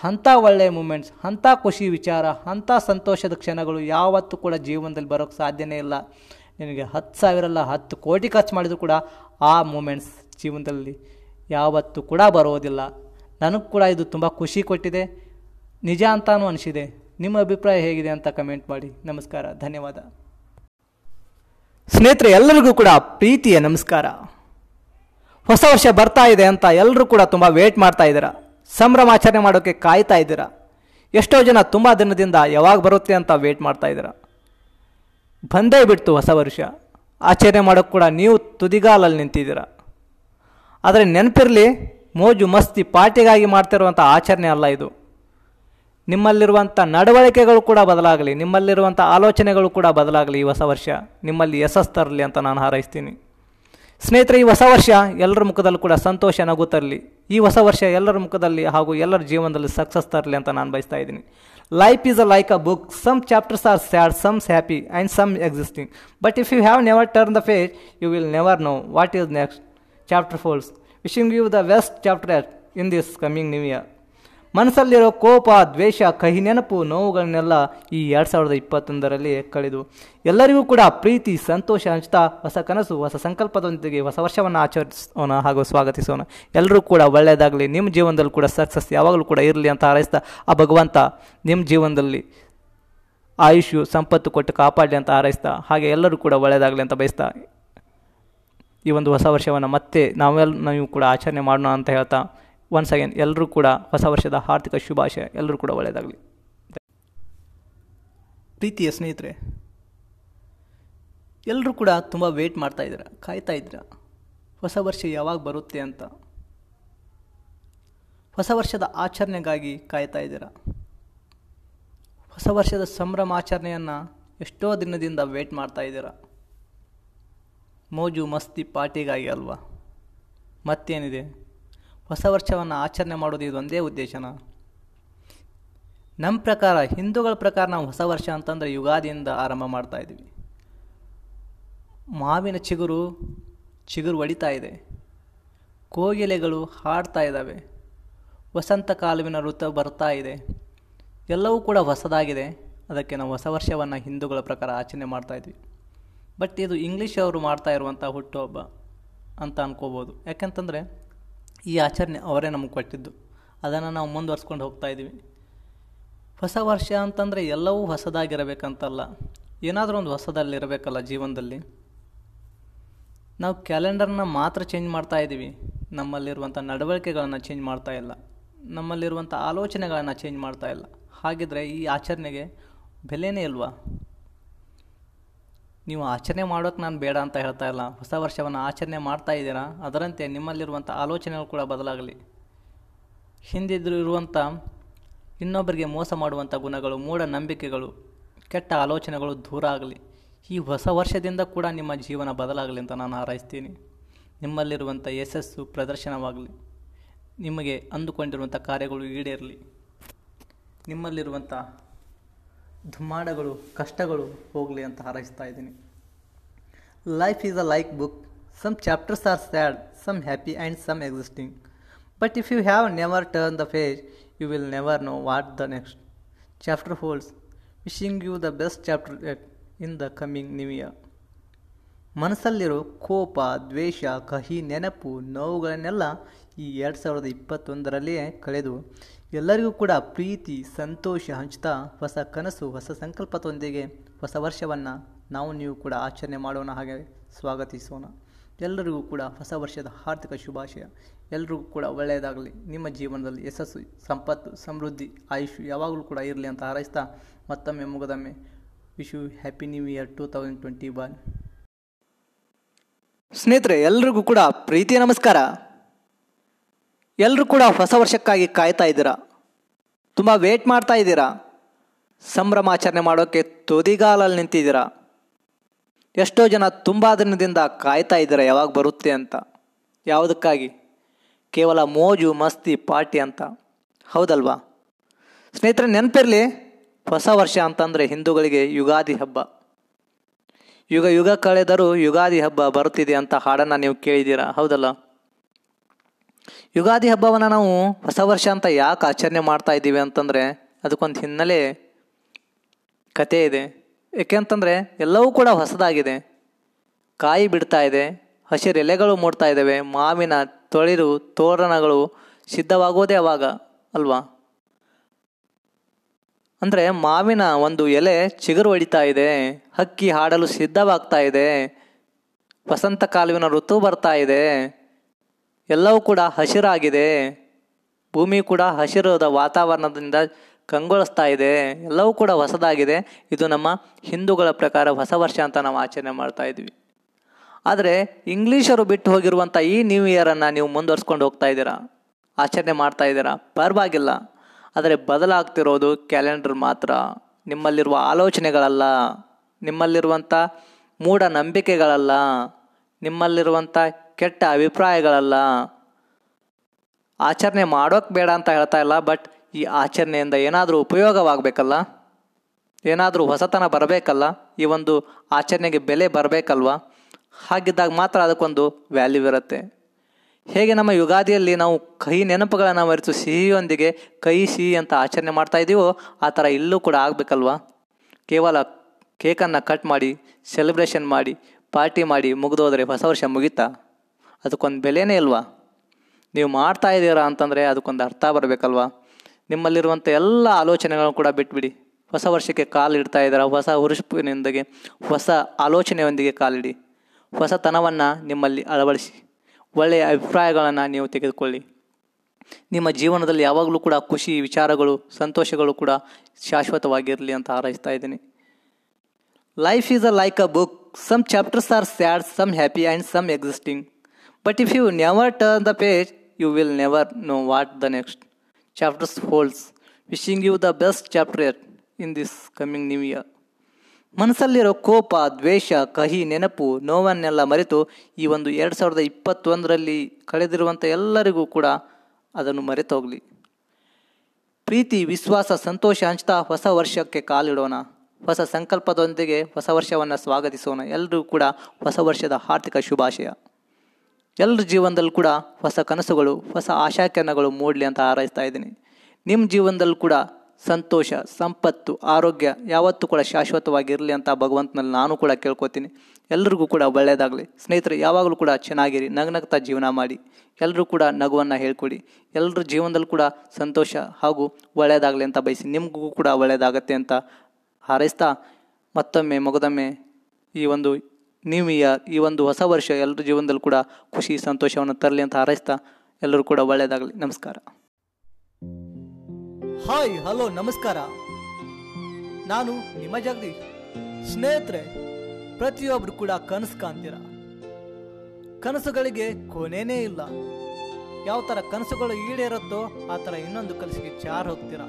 ಅಂಥ ಒಳ್ಳೆಯ ಮೂಮೆಂಟ್ಸ್, ಅಂಥ ಖುಷಿ ವಿಚಾರ, ಅಂಥ ಸಂತೋಷದ ಕ್ಷಣಗಳು ಯಾವತ್ತೂ ಕೂಡ ಜೀವನದಲ್ಲಿ ಬರೋಕ್ಕೆ ಸಾಧ್ಯನೇ ಇಲ್ಲ. ನಿನಗೆ ಹತ್ತು ಸಾವಿರ ಅಲ್ಲ, ಹತ್ತು ಕೋಟಿ ಖರ್ಚು ಮಾಡಿದರೂ ಕೂಡ ಆ ಮೂಮೆಂಟ್ಸ್ ಜೀವನದಲ್ಲಿ ಯಾವತ್ತೂ ಕೂಡ ಬರೋದಿಲ್ಲ. ನನಗೆ ಕೂಡ ಇದು ತುಂಬ ಖುಷಿ ಕೊಟ್ಟಿದೆ. ನಿಜ ಅಂತಾನೂ ಅನಿಸಿದೆ. ನಿಮ್ಮ ಅಭಿಪ್ರಾಯ ಹೇಗಿದೆ ಅಂತ ಕಮೆಂಟ್ ಮಾಡಿ. ನಮಸ್ಕಾರ, ಧನ್ಯವಾದ. ಸ್ನೇಹಿತರೆ, ಎಲ್ಲರಿಗೂ ಕೂಡ ಪ್ರೀತಿಯ ನಮಸ್ಕಾರ. ಹೊಸ ವರ್ಷ ಬರ್ತಾ ಇದೆ ಅಂತ ಎಲ್ಲರೂ ಕೂಡ ತುಂಬ ವೇಟ್ ಮಾಡ್ತಾ ಇದ್ದೀರಾ? ಸಂಭ್ರಮಾಚರಣೆ ಮಾಡೋಕ್ಕೆ ಕಾಯ್ತಾ ಇದ್ದೀರಾ? ಎಷ್ಟೋ ಜನ ತುಂಬ ದಿನದಿಂದ ಯಾವಾಗ ಬರುತ್ತೆ ಅಂತ ವೇಟ್ ಮಾಡ್ತಾ ಇದ್ದೀರಾ? ಬಂದೇ ಬಿಡ್ತು ಹೊಸ ವರ್ಷ. ಆಚರಣೆ ಮಾಡೋಕ್ಕೆ ಕೂಡ ನೀವು ತುದಿಗಾಲಲ್ಲಿ ನಿಂತಿದ್ದೀರಾ? ಆದರೆ ನೆನಪಿರಲಿ, ಮೋಜು ಮಸ್ತಿ ಪಾರ್ಟಿಗಾಗಿ ಮಾಡ್ತಿರುವಂಥ ಆಚರಣೆ ಅಲ್ಲ ಇದು. ನಿಮ್ಮಲ್ಲಿರುವಂಥ ನಡವಳಿಕೆಗಳು ಕೂಡ ಬದಲಾಗಲಿ ನಿಮ್ಮಲ್ಲಿರುವಂಥ ಆಲೋಚನೆಗಳು ಕೂಡ ಬದಲಾಗಲಿ ಈ ಹೊಸ ವರ್ಷ. ನಿಮ್ಮಲ್ಲಿ ಯಶಸ್ಸು ತರಲಿ ಅಂತ ನಾನು ಹಾರೈಸ್ತೀನಿ. ಸ್ನೇಹಿತರೆ, ಈ ಹೊಸ ವರ್ಷ ಎಲ್ಲರ ಮುಖದಲ್ಲೂ ಕೂಡ ಸಂತೋಷ, ನಗು ತರಲಿ. ಈ ಹೊಸ ವರ್ಷ ಎಲ್ಲರ ಮುಖದಲ್ಲಿ ಹಾಗೂ ಎಲ್ಲರ ಜೀವನದಲ್ಲಿ ಸಕ್ಸಸ್ ತರಲಿ ಅಂತ ನಾನು ಬಯಸ್ತಾ ಇದ್ದೀನಿ. Life is a like a book some chapters are sad some happy and some existing but if you have never turn the page you will never know what is next chapter ಫೋಲ್ಸ್ wishing you the best chapter in this coming new year ಮನಸ್ಸಲ್ಲಿರೋ ಕೋಪ, ದ್ವೇಷ, ಕಹಿ, ನೆನಪು, ನೋವುಗಳನ್ನೆಲ್ಲ ಈ ಎರಡು ಸಾವಿರದ ಇಪ್ಪತ್ತೊಂದರಲ್ಲಿ ಕಳೆದು ಎಲ್ಲರಿಗೂ ಕೂಡ ಪ್ರೀತಿ, ಸಂತೋಷ ಹಂಚ್ತಾ ಹೊಸ ಕನಸು, ಹೊಸ ಸಂಕಲ್ಪದೊಂದಿಗೆ ಹೊಸ ವರ್ಷವನ್ನು ಆಚರಿಸೋಣ ಹಾಗೂ ಸ್ವಾಗತಿಸೋಣ. ಎಲ್ಲರೂ ಕೂಡ ಒಳ್ಳೆಯದಾಗಲಿ ನಿಮ್ಮ ಜೀವನದಲ್ಲಿ ಕೂಡ ಸಕ್ಸಸ್ ಯಾವಾಗಲೂ ಕೂಡ ಇರಲಿ ಅಂತ ಹಾರೈಸ್ತಾ, ಆ ಭಗವಂತ ನಿಮ್ಮ ಜೀವನದಲ್ಲಿ ಆಯುಷ್ಯ ಸಂಪತ್ತು ಕೊಟ್ಟು ಕಾಪಾಡಲಿ ಅಂತ ಹಾರೈಸ್ತಾ, ಹಾಗೆ ಎಲ್ಲರೂ ಕೂಡ ಒಳ್ಳೆಯದಾಗಲಿ ಅಂತ ಬಯಸ್ತಾ ಈ ಒಂದು ಹೊಸ ವರ್ಷವನ್ನು ಮತ್ತೆ ನಾವೆಲ್ಲ ನೀವು ಕೂಡ ಆಚರಣೆ ಮಾಡೋಣ ಅಂತ ಹೇಳ್ತಾ ಒನ್ಸ್ ಅಗೇನ್ ಎಲ್ಲರೂ ಕೂಡ ಹೊಸ ವರ್ಷದ ಆರ್ಥಿಕ ಶುಭಾಶಯ ಎಲ್ಲರೂ ಕೂಡ ಒಳ್ಳೆಯದಾಗಲಿ ಪ್ರೀತಿಯ ಸ್ನೇಹಿತರೆ ಎಲ್ಲರೂ ಕೂಡ ತುಂಬ ವೇಟ್ ಮಾಡ್ತಾ ಇದ್ದೀರಾ, ಕಾಯ್ತಾ ಇದ್ದೀರಾ? ಹೊಸ ವರ್ಷ ಯಾವಾಗ ಬರುತ್ತೆ ಅಂತ? ಹೊಸ ವರ್ಷದ ಆಚರಣೆಗಾಗಿ ಕಾಯ್ತಾ ಇದ್ದೀರಾ? ಹೊಸ ವರ್ಷದ ಸಂಭ್ರಮಾಚರಣೆಯನ್ನು ಎಷ್ಟೋ ದಿನದಿಂದ ವೇಟ್ ಮಾಡ್ತಾ ಇದ್ದೀರಾ? ಮೋಜು ಮಸ್ತಿ ಪಾರ್ಟಿಗಾಗಿ ಅಲ್ವಾ? ಮತ್ತೇನಿದೆ? ಹೊಸ ವರ್ಷವನ್ನು ಆಚರಣೆ ಮಾಡೋದು ಇದೊಂದೇ ಉದ್ದೇಶನ. ನಮ್ಮ ಪ್ರಕಾರ, ಹಿಂದೂಗಳ ಪ್ರಕಾರ ನಾವು ಹೊಸ ವರ್ಷ ಅಂತಂದರೆ ಯುಗಾದಿಯಿಂದ ಆರಂಭ ಮಾಡ್ತಾ ಇದ್ದೀವಿ. ಮಾವಿನ ಚಿಗುರು ಚಿಗುರು ಒಡಿತಾ ಇದೆ. ಕೋಗಿಲೆಗಳು ಹಾಡ್ತಾ ಇದ್ದಾವೆ. ವಸಂತ ಕಾಲುವಿನ ಋತು ಬರ್ತಾ ಇದೆ. ಎಲ್ಲವೂ ಕೂಡ ಹೊಸದಾಗಿದೆ. ಅದಕ್ಕೆ ನಾವು ಹೊಸ ವರ್ಷವನ್ನು ಹಿಂದೂಗಳ ಪ್ರಕಾರ ಆಚರಣೆ ಮಾಡ್ತಾ ಇದ್ವಿ. ಬಟ್ ಇದು ಇಂಗ್ಲೀಷವರು ಮಾಡ್ತಾ ಇರುವಂಥ ಹುಟ್ಟುಹಬ್ಬ ಅಂತ ಅನ್ಕೋಬೋದು. ಯಾಕಂತಂದರೆ ಈ ಆಚರಣೆ ಅವರೇ ನಮಗೆ ಕೊಟ್ಟಿದ್ದು. ಅದನ್ನು ನಾವು ಮುಂದುವರ್ಸ್ಕೊಂಡು ಹೋಗ್ತಾ ಇದ್ದೀವಿ. ಹೊಸ ವರ್ಷ ಅಂತಂದರೆ ಎಲ್ಲವೂ ಹೊಸದಾಗಿರಬೇಕಂತಲ್ಲ. ಏನಾದರೂ ಒಂದು ಹೊಸದಲ್ಲಿರಬೇಕಲ್ಲ ಜೀವನದಲ್ಲಿ. ನಾವು ಕ್ಯಾಲೆಂಡರ್ನ ಮಾತ್ರ ಚೇಂಜ್ ಮಾಡ್ತಾ ಇದ್ದೀವಿ. ನಮ್ಮಲ್ಲಿರುವಂಥ ನಡವಳಿಕೆಗಳನ್ನು ಚೇಂಜ್ ಮಾಡ್ತಾ ಇಲ್ಲ. ನಮ್ಮಲ್ಲಿರುವಂಥ ಆಲೋಚನೆಗಳನ್ನು ಚೇಂಜ್ ಮಾಡ್ತಾ ಇಲ್ಲ. ಹಾಗಿದ್ರೆ ಈ ಆಚರಣೆಗೆ ಬೆಲೆನೇ ಇಲ್ವಾ? ನೀವು ಆಚರಣೆ ಮಾಡೋಕ್ಕೆ ನಾನು ಬೇಡ ಅಂತ ಹೇಳ್ತಾ ಇಲ್ಲ. ಹೊಸ ವರ್ಷವನ್ನು ಆಚರಣೆ ಮಾಡ್ತಾ ಇದ್ದೀರಾ? ಅದರಂತೆ ನಿಮ್ಮಲ್ಲಿರುವಂಥ ಆಲೋಚನೆಗಳು ಕೂಡ ಬದಲಾಗಲಿ. ಹಿಂದಿದ್ರು ಇರುವಂಥ ಇನ್ನೊಬ್ಬರಿಗೆ ಮೋಸ ಮಾಡುವಂಥ ಗುಣಗಳು ಮೂಢನಂಬಿಕೆಗಳು ಕೆಟ್ಟ ಆಲೋಚನೆಗಳು ದೂರ ಆಗಲಿ. ಈ ಹೊಸ ವರ್ಷದಿಂದ ಕೂಡ ನಿಮ್ಮ ಜೀವನ ಬದಲಾಗಲಿ ಅಂತ ನಾನು ಹಾರೈಸ್ತೀನಿ. ನಿಮ್ಮಲ್ಲಿರುವಂಥ ಯಶಸ್ಸು ಪ್ರದರ್ಶನವಾಗಲಿ. ನಿಮಗೆ ಅಂದುಕೊಂಡಿರುವಂಥ ಕಾರ್ಯಗಳು ಈಡೇರಲಿ. ನಿಮ್ಮಲ್ಲಿರುವಂಥ ಧುಮ್ಮಾಡಗಳು, ಕಷ್ಟಗಳು ಹೋಗಲಿ ಅಂತ ಹಾರೈಸ್ತಾ ಇದ್ದೀನಿ. Life is a like book some chapters are sad some happy and some existing but if you have never turn the page you will never know what the next chapter holds wishing you the best chapter at in the coming new year ಮನಸ್ಸಲ್ಲಿರೋ ಕೋಪ, ದ್ವೇಷ, ಕಹಿ, ನೆನಪು, ನೋವುಗಳನ್ನೆಲ್ಲ ಈ ಎರಡು ಸಾವಿರದ ಇಪ್ಪತ್ತೊಂದರಲ್ಲಿಯೇ ಕಳೆದು ಎಲ್ಲರಿಗೂ ಕೂಡ ಪ್ರೀತಿ, ಸಂತೋಷ ಹಂಚ್ತಾ ಹೊಸ ಕನಸು, ಹೊಸ ಸಂಕಲ್ಪದೊಂದಿಗೆ ಹೊಸ ವರ್ಷವನ್ನು ನಾವು ನೀವು ಕೂಡ ಆಚರಣೆ ಮಾಡೋಣ. ಹಾಗೆ ಸ್ವಾಗತಿಸೋಣ. ಎಲ್ಲರಿಗೂ ಕೂಡ ಹೊಸ ವರ್ಷದ ಆರ್ಥಿಕ ಶುಭಾಶಯ. ಎಲ್ಲರಿಗೂ ಕೂಡ ಒಳ್ಳೆಯದಾಗಲಿ. ನಿಮ್ಮ ಜೀವನದಲ್ಲಿ ಯಶಸ್ಸು, ಸಂಪತ್ತು, ಸಮೃದ್ಧಿ ಆಯುಷ್ ಯಾವಾಗಲೂ ಕೂಡ ಇರಲಿ ಅಂತ ಹಾರೈಸ್ತಾ ಮತ್ತೊಮ್ಮೆ ಮುಗದೊಮ್ಮೆ wish you happy new year two thousand twenty one. ಸ್ನೇಹಿತರೆ, ಎಲ್ರಿಗೂ ಕೂಡ ಪ್ರೀತಿಯ ನಮಸ್ಕಾರ. ಎಲ್ಲರೂ ಕೂಡ ಹೊಸ ವರ್ಷಕ್ಕಾಗಿ ಕಾಯ್ತಾ ಇದ್ದೀರಾ? ತುಂಬ ವೇಟ್ ಮಾಡ್ತಾ ಇದ್ದೀರಾ? ಸಂಭ್ರಮಾಚರಣೆ ಮಾಡೋಕ್ಕೆ ತುದಿಗಾಲಲ್ಲಿ ನಿಂತಿದ್ದೀರಾ? ಎಷ್ಟೋ ಜನ ತುಂಬ ದಿನದಿಂದ ಕಾಯ್ತಾ ಇದ್ದೀರಾ, ಯಾವಾಗ ಬರುತ್ತೆ ಅಂತ? ಯಾವುದಕ್ಕಾಗಿ? ಕೇವಲ ಮೋಜು, ಮಸ್ತಿ, ಪಾರ್ಟಿ ಅಂತ. ಹೌದಲ್ವಾ? ಸ್ನೇಹಿತರೆ, ನೆನಪಿರಲಿ, ಹೊಸ ವರ್ಷ ಅಂತಂದರೆ ಹಿಂದೂಗಳಿಗೆ ಯುಗಾದಿ ಹಬ್ಬ. ಯುಗ ಯುಗ ಕಳೆದರೂ ಯುಗಾದಿ ಹಬ್ಬ ಬರುತ್ತಿದೆ ಅಂತ ಹಾಡನ್ನು ನೀವು ಕೇಳಿದ್ದೀರಾ? ಹೌದಲ್ಲ? ಯುಗಾದಿ ಹಬ್ಬವನ್ನು ನಾವು ಹೊಸ ವರ್ಷ ಅಂತ ಯಾಕೆ ಆಚರಣೆ ಮಾಡ್ತಾ ಇದ್ದೀವಿ ಅಂತಂದರೆ ಅದಕ್ಕೊಂದು ಹಿನ್ನೆಲೆ ಕತೆ ಇದೆ. ಏಕೆಂತಂದರೆ ಎಲ್ಲವೂ ಕೂಡ ಹೊಸದಾಗಿದೆ. ಕಾಯಿ ಬಿಡ್ತಾ ಇದೆ, ಹಸಿರು ಎಲೆಗಳು ಮೂಡ್ತಾ ಇದ್ದಾವೆ, ಮಾವಿನ ತೊಳಿರು, ತೋರಣಗಳು ಸಿದ್ಧವಾಗೋದೇ ಅವಾಗ ಅಲ್ವಾ? ಅಂದರೆ ಮಾವಿನ ಒಂದು ಎಲೆ ಚಿಗುರು ಹೊಡಿತಾ ಇದೆ, ಹಕ್ಕಿ ಹಾಡಲು ಸಿದ್ಧವಾಗ್ತಾ ಇದೆ, ವಸಂತ ಕಾಲುವಿನ ಋತು ಬರ್ತಾ ಇದೆ. ಎಲ್ಲವೂ ಕೂಡ ಹಸಿರಾಗಿದೆ. ಭೂಮಿ ಕೂಡ ಹಸಿರಾದ ವಾತಾವರಣದಿಂದ ಕಂಗೊಳಿಸ್ತಾ ಇದೆ. ಎಲ್ಲವೂ ಕೂಡ ಹೊಸದಾಗಿದೆ. ಇದು ನಮ್ಮ ಹಿಂದೂಗಳ ಪ್ರಕಾರ ಹೊಸ ವರ್ಷ ಅಂತ ನಾವು ಆಚರಣೆ ಮಾಡ್ತಾ ಇದ್ವಿ. ಆದರೆ ಇಂಗ್ಲೀಷರು ಬಿಟ್ಟು ಹೋಗಿರುವಂಥ ಈ ನ್ಯೂ ಇಯರನ್ನು ನೀವು ಮುಂದುವರ್ಸ್ಕೊಂಡು ಹೋಗ್ತಾ ಇದ್ದೀರಾ? ಆಚರಣೆ ಮಾಡ್ತಾ ಇದ್ದೀರಾ? ಪರವಾಗಿಲ್ಲ. ಆದರೆ ಬದಲಾಗ್ತಿರೋದು ಕ್ಯಾಲೆಂಡರ್ ಮಾತ್ರ. ನಿಮ್ಮಲ್ಲಿರುವ ಆಲೋಚನೆಗಳಲ್ಲ. ನಿಮ್ಮಲ್ಲಿರುವಂಥ ಮೂಢನಂಬಿಕೆಗಳಲ್ಲ. ನಿಮ್ಮಲ್ಲಿರುವಂಥ ಕೆಟ್ಟ ಅಭಿಪ್ರಾಯಗಳಲ್ಲ. ಆಚರಣೆ ಮಾಡೋಕೆ ಬೇಡ ಅಂತ ಹೇಳ್ತಾ ಇಲ್ಲ, ಬಟ್ ಈ ಆಚರಣೆಯಿಂದ ಏನಾದರೂ ಉಪಯೋಗವಾಗಬೇಕಲ್ಲ? ಏನಾದರೂ ಹೊಸತನ ಬರಬೇಕಲ್ಲ? ಈ ಒಂದು ಆಚರಣೆಗೆ ಬೆಲೆ ಬರಬೇಕಲ್ವಾ? ಹಾಗಿದ್ದಾಗ ಮಾತ್ರ ಅದಕ್ಕೊಂದು ವ್ಯಾಲ್ಯೂ ಇರುತ್ತೆ. ಹೇಗೆ ನಮ್ಮ ಯುಗಾದಿಯಲ್ಲಿ ನಾವು ಕಹಿ ನೆನಪುಗಳನ್ನು ಮರೆತು ಸಿಹಿಯೊಂದಿಗೆ ಕಹಿ ಸಿಹಿ ಅಂತ ಆಚರಣೆ ಮಾಡ್ತಾ ಇದ್ದೀವೋ ಆ ಥರ ಇಲ್ಲೂ ಕೂಡ ಆಗಬೇಕಲ್ವಾ? ಕೇವಲ ಕೇಕನ್ನು ಕಟ್ ಮಾಡಿ ಸೆಲೆಬ್ರೇಷನ್ ಮಾಡಿ ಪಾರ್ಟಿ ಮಾಡಿ ಮುಗಿದೋದ್ರೆ ಹೊಸ ವರ್ಷ ಮುಗೀತಾ? ಅದಕ್ಕೊಂದು ಬೆಲೆನೇ ಇಲ್ವಾ? ನೀವು ಮಾಡ್ತಾ ಇದ್ದೀರಾ ಅಂತಂದರೆ ಅದಕ್ಕೊಂದು ಅರ್ಥ ಬರಬೇಕಲ್ವಾ? ನಿಮ್ಮಲ್ಲಿರುವಂಥ ಎಲ್ಲ ಆಲೋಚನೆಗಳನ್ನು ಕೂಡ ಬಿಟ್ಬಿಡಿ. ಹೊಸ ವರ್ಷಕ್ಕೆ ಕಾಲಿಡ್ತಾ ಇದ್ದೀರಾ? ಹೊಸ ಹುರುಪಿನೊಂದಿಗೆ ಹೊಸ ಆಲೋಚನೆಯೊಂದಿಗೆ ಕಾಲಿಡಿ ಹೊಸತನವನ್ನು ನಿಮ್ಮಲ್ಲಿ ಅಳವಡಿಸಿ. ಒಳ್ಳೆಯ ಅಭಿಪ್ರಾಯಗಳನ್ನು ನೀವು ತೆಗೆದುಕೊಳ್ಳಿ. ನಿಮ್ಮ ಜೀವನದಲ್ಲಿ ಯಾವಾಗಲೂ ಕೂಡ ಖುಷಿ, ವಿಚಾರಗಳು, ಸಂತೋಷಗಳು ಕೂಡ ಶಾಶ್ವತವಾಗಿರಲಿ ಅಂತ ಹಾರೈಸ್ತಾ ಇದ್ದೀನಿ. Life is a like a book some chapters are sad some happy and some existing but if you never turn the page you will never know what the next chapters holds wishing you the best chapter in this coming new year ಮನಸ್ಸಲ್ಲಿರೋ ಕೋಪ, ದ್ವೇಷ, ಕಹಿ, ನೆನಪು, ನೋವನ್ನೆಲ್ಲ ಮರೆತು ಈ ಒಂದು ಎರಡು ಸಾವಿರದ ಇಪ್ಪತ್ತೊಂದರಲ್ಲಿ ಕಳೆದಿರುವಂಥ ಎಲ್ಲರಿಗೂ ಕೂಡ ಅದನ್ನು ಮರೆತೋಗಲಿ. ಪ್ರೀತಿ, ವಿಶ್ವಾಸ, ಸಂತೋಷ ಹಂಚ್ತಾ ಹೊಸ ವರ್ಷಕ್ಕೆ ಕಾಲಿಡೋಣ. ಹೊಸ ಸಂಕಲ್ಪದೊಂದಿಗೆ ಹೊಸ ವರ್ಷವನ್ನು ಸ್ವಾಗತಿಸೋಣ. ಎಲ್ಲರೂ ಕೂಡ ಹೊಸ ವರ್ಷದ ಆರ್ಥಿಕ ಶುಭಾಶಯ. ಎಲ್ಲರ ಜೀವನದಲ್ಲೂ ಕೂಡ ಹೊಸ ಕನಸುಗಳು, ಹೊಸ ಆಶಾಕಿರಣಗಳು ಮೂಡಲಿ ಅಂತ ಹಾರೈಸ್ತಾ ಇದ್ದೀನಿ. ನಿಮ್ಮ ಜೀವನದಲ್ಲೂ ಕೂಡ ಸಂತೋಷ, ಸಂಪತ್ತು, ಆರೋಗ್ಯ ಯಾವತ್ತೂ ಕೂಡ ಶಾಶ್ವತವಾಗಿರಲಿ ಅಂತ ಭಗವಂತನಲ್ಲಿ ನಾನು ಕೂಡ ಕೇಳ್ಕೊತೀನಿ. ಎಲ್ರಿಗೂ ಕೂಡ ಒಳ್ಳೆಯದಾಗಲಿ ಸ್ನೇಹಿತರೆ, ಯಾವಾಗಲೂ ಕೂಡ ಚೆನ್ನಾಗಿರಿ. ನಗ್ನಗ್ತಾ ಜೀವನ ಮಾಡಿ. ಎಲ್ಲರೂ ಕೂಡ ನಗುವನ್ನು ಹೇಳ್ಕೊಡಿ. ಎಲ್ಲರ ಜೀವನದಲ್ಲೂ ಕೂಡ ಸಂತೋಷ ಹಾಗೂ ಒಳ್ಳೆಯದಾಗಲಿ ಅಂತ ಬಯಸಿ ನಿಮಗೂ ಕೂಡ ಒಳ್ಳೆಯದಾಗತ್ತೆ ಅಂತ ಹಾರೈಸ್ತಾ ಮತ್ತೊಮ್ಮೆ, ಮಗದೊಮ್ಮೆ ಈ ಒಂದು ನ್ಯೂ ಇಯರ್ ಈ ಒಂದು ಹೊಸ ವರ್ಷ ಎಲ್ಲರ ಜೀವನದಲ್ಲೂ ಕೂಡ ಖುಷಿ, ಸಂತೋಷವನ್ನು ತರಲಿ ಅಂತ ಹಾರೈಸ್ತಾ ಎಲ್ಲರೂ ಕೂಡ ಒಳ್ಳೆಯದಾಗಲಿ. ನಮಸ್ಕಾರ. ಹಾಯ್, ಹಲೋ, ನಮಸ್ಕಾರ. ನಾನು ನಿಮ್ಮ ಜಗದೀಶ್. ಸ್ನೇಹಿತರೆ, ಪ್ರತಿಯೊಬ್ರು ಕೂಡ ಕನಸು ಕಾಣ್ತೀರ? ಕನಸುಗಳಿಗೆ ಕೊನೆನೇ ಇಲ್ಲ. ಯಾವ ಥರ ಕನಸುಗಳು ಈಡೇರುತ್ತೋ ಆ ಥರ ಇನ್ನೊಂದು ಕನಸಿಗೆ ಚಾರ್ ಹೋಗ್ತೀರ?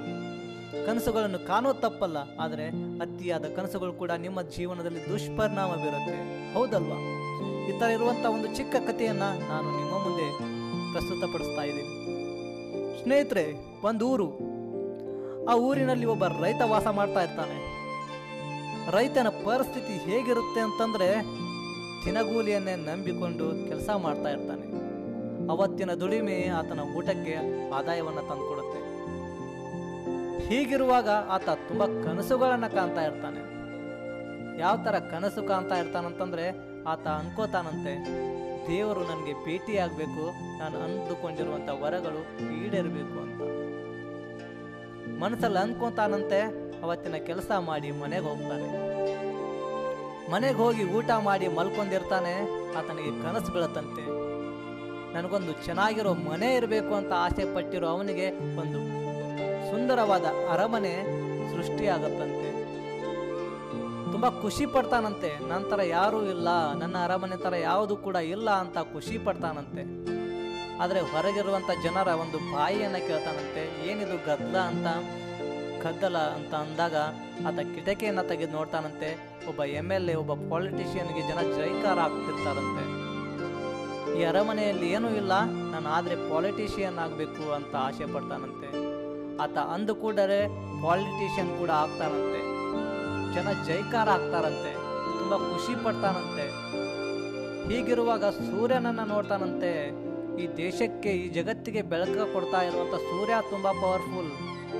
ಕನಸುಗಳನ್ನು ಕಾಣೋ ತಪ್ಪಲ್ಲ, ಆದರೆ ಅತಿಯಾದ ಕನಸುಗಳು ಕೂಡ ನಿಮ್ಮ ಜೀವನದಲ್ಲಿ ದುಷ್ಪರಿಣಾಮ ಬೀರುತ್ತೆ. ಹೌದಲ್ವಾ? ಈ ಥರ ಇರುವಂಥ ಒಂದು ಚಿಕ್ಕ ಕಥೆಯನ್ನ ನಾನು ನಿಮ್ಮ ಮುಂದೆ ಪ್ರಸ್ತುತಪಡಿಸ್ತಾ ಇದ್ದೀನಿ. ಸ್ನೇಹಿತರೆ, ಒಂದು ಊರು. ಆ ಊರಿನಲ್ಲಿ ಒಬ್ಬ ರೈತ ವಾಸ ಮಾಡ್ತಾ ಇರ್ತಾನೆ. ರೈತನ ಪರಿಸ್ಥಿತಿ ಹೇಗಿರುತ್ತೆ ಅಂತಂದ್ರೆ ದಿನಗೂಲಿಯನ್ನೇ ನಂಬಿಕೊಂಡು ಕೆಲಸ ಮಾಡ್ತಾ ಇರ್ತಾನೆ. ಅವತ್ತಿನ ದುಡಿಮೆ ಆತನ ಊಟಕ್ಕೆ ಆದಾಯವನ್ನು ತಂದುಕೊಡುತ್ತೆ. ಹೀಗಿರುವಾಗ ಆತ ತುಂಬ ಕನಸುಗಳನ್ನು ಕಾಣ್ತಾ ಇರ್ತಾನೆ. ಯಾವ ಥರ ಕನಸು ಕಾಣ್ತಾ ಇರ್ತಾನಂತಂದರೆ ಆತ ಅನ್ಕೋತಾನಂತೆ, ದೇವರು ನನಗೆ ಭೇಟಿಯಾಗಬೇಕು, ನಾನು ಅಂದುಕೊಂಡಿರುವಂಥ ವರಗಳು ಈಡೇರಬೇಕು ಅಂತ. ಮನಸ್ಸಲ್ಲಿ ಅನ್ಕೊತಾನಂತೆ, ಅವತ್ತಿನ ಕೆಲಸ ಮಾಡಿ ಮನೆಗೆ ಹೋಗ್ತಾನೆ. ಮನೆಗೆ ಹೋಗಿ ಊಟ ಮಾಡಿ ಮಲ್ಕೊಂಡಿರ್ತಾನೆ, ಆತನಿಗೆ ಕನಸು ಬೀಳತ್ತಂತೆ. ನನಗೊಂದು ಚೆನ್ನಾಗಿರೋ ಮನೆ ಇರಬೇಕು ಅಂತ ಆಸೆ ಪಟ್ಟಿರೋ ಅವನಿಗೆ ಒಂದು ಸುಂದರವಾದ ಅರಮನೆ ಸೃಷ್ಟಿಯಾಗತ್ತಂತೆ. ತುಂಬ ಖುಷಿ ಪಡ್ತಾನಂತೆ. ನಂತರ ಯಾರೂ ಇಲ್ಲ. ನನ್ನ ಅರಮನೆ ಥರ ಯಾವುದು ಕೂಡ ಇಲ್ಲ ಅಂತ ಖುಷಿ ಪಡ್ತಾನಂತೆ. ಆದರೆ ಹೊರಗಿರುವಂಥ ಜನರ ಒಂದು ಬಾಯಿಯನ್ನು ಕೇಳ್ತಾನಂತೆ. ಏನಿದು ಗದ್ದಲ ಅಂತ ಗದ್ದಲ ಅಂತ ಅಂದಾಗ ಆತ ಕಿಟಕಿಯನ್ನು ತೆಗೆದು ನೋಡ್ತಾನಂತೆ. ಒಬ್ಬ ಎಂ ಎಲ್ ಎ, ಒಬ್ಬ ಪಾಲಿಟಿಷಿಯನ್ಗೆ ಜನ ಜೈಕಾರ ಆಗ್ತಿರ್ತಾರಂತೆ. ಈ ಅರಮನೆಯಲ್ಲಿ ಏನೂ ಇಲ್ಲ. ನಾನು ಆದರೆ ಪಾಲಿಟಿಷಿಯನ್ ಆಗಬೇಕು ಅಂತ ಆಸೆ ಪಡ್ತಾನಂತೆ. ಆತ ಅಂದು ಕೂಡರೆ ಪಾಲಿಟಿಷಿಯನ್ ಕೂಡ ಆಗ್ತಾರಂತೆ ಜನ ಜೈಕಾರ ಆಗ್ತಾರಂತೆ, ತುಂಬ ಖುಷಿ ಪಡ್ತಾನಂತೆ. ಹೀಗಿರುವಾಗ ಸೂರ್ಯನನ್ನು ನೋಡ್ತಾನಂತೆ. ಈ ದೇಶಕ್ಕೆ, ಈ ಜಗತ್ತಿಗೆ ಬೆಳಕು ಕೊಡ್ತಾ ಇರುವಂಥ ಸೂರ್ಯ ತುಂಬ ಪವರ್ಫುಲ್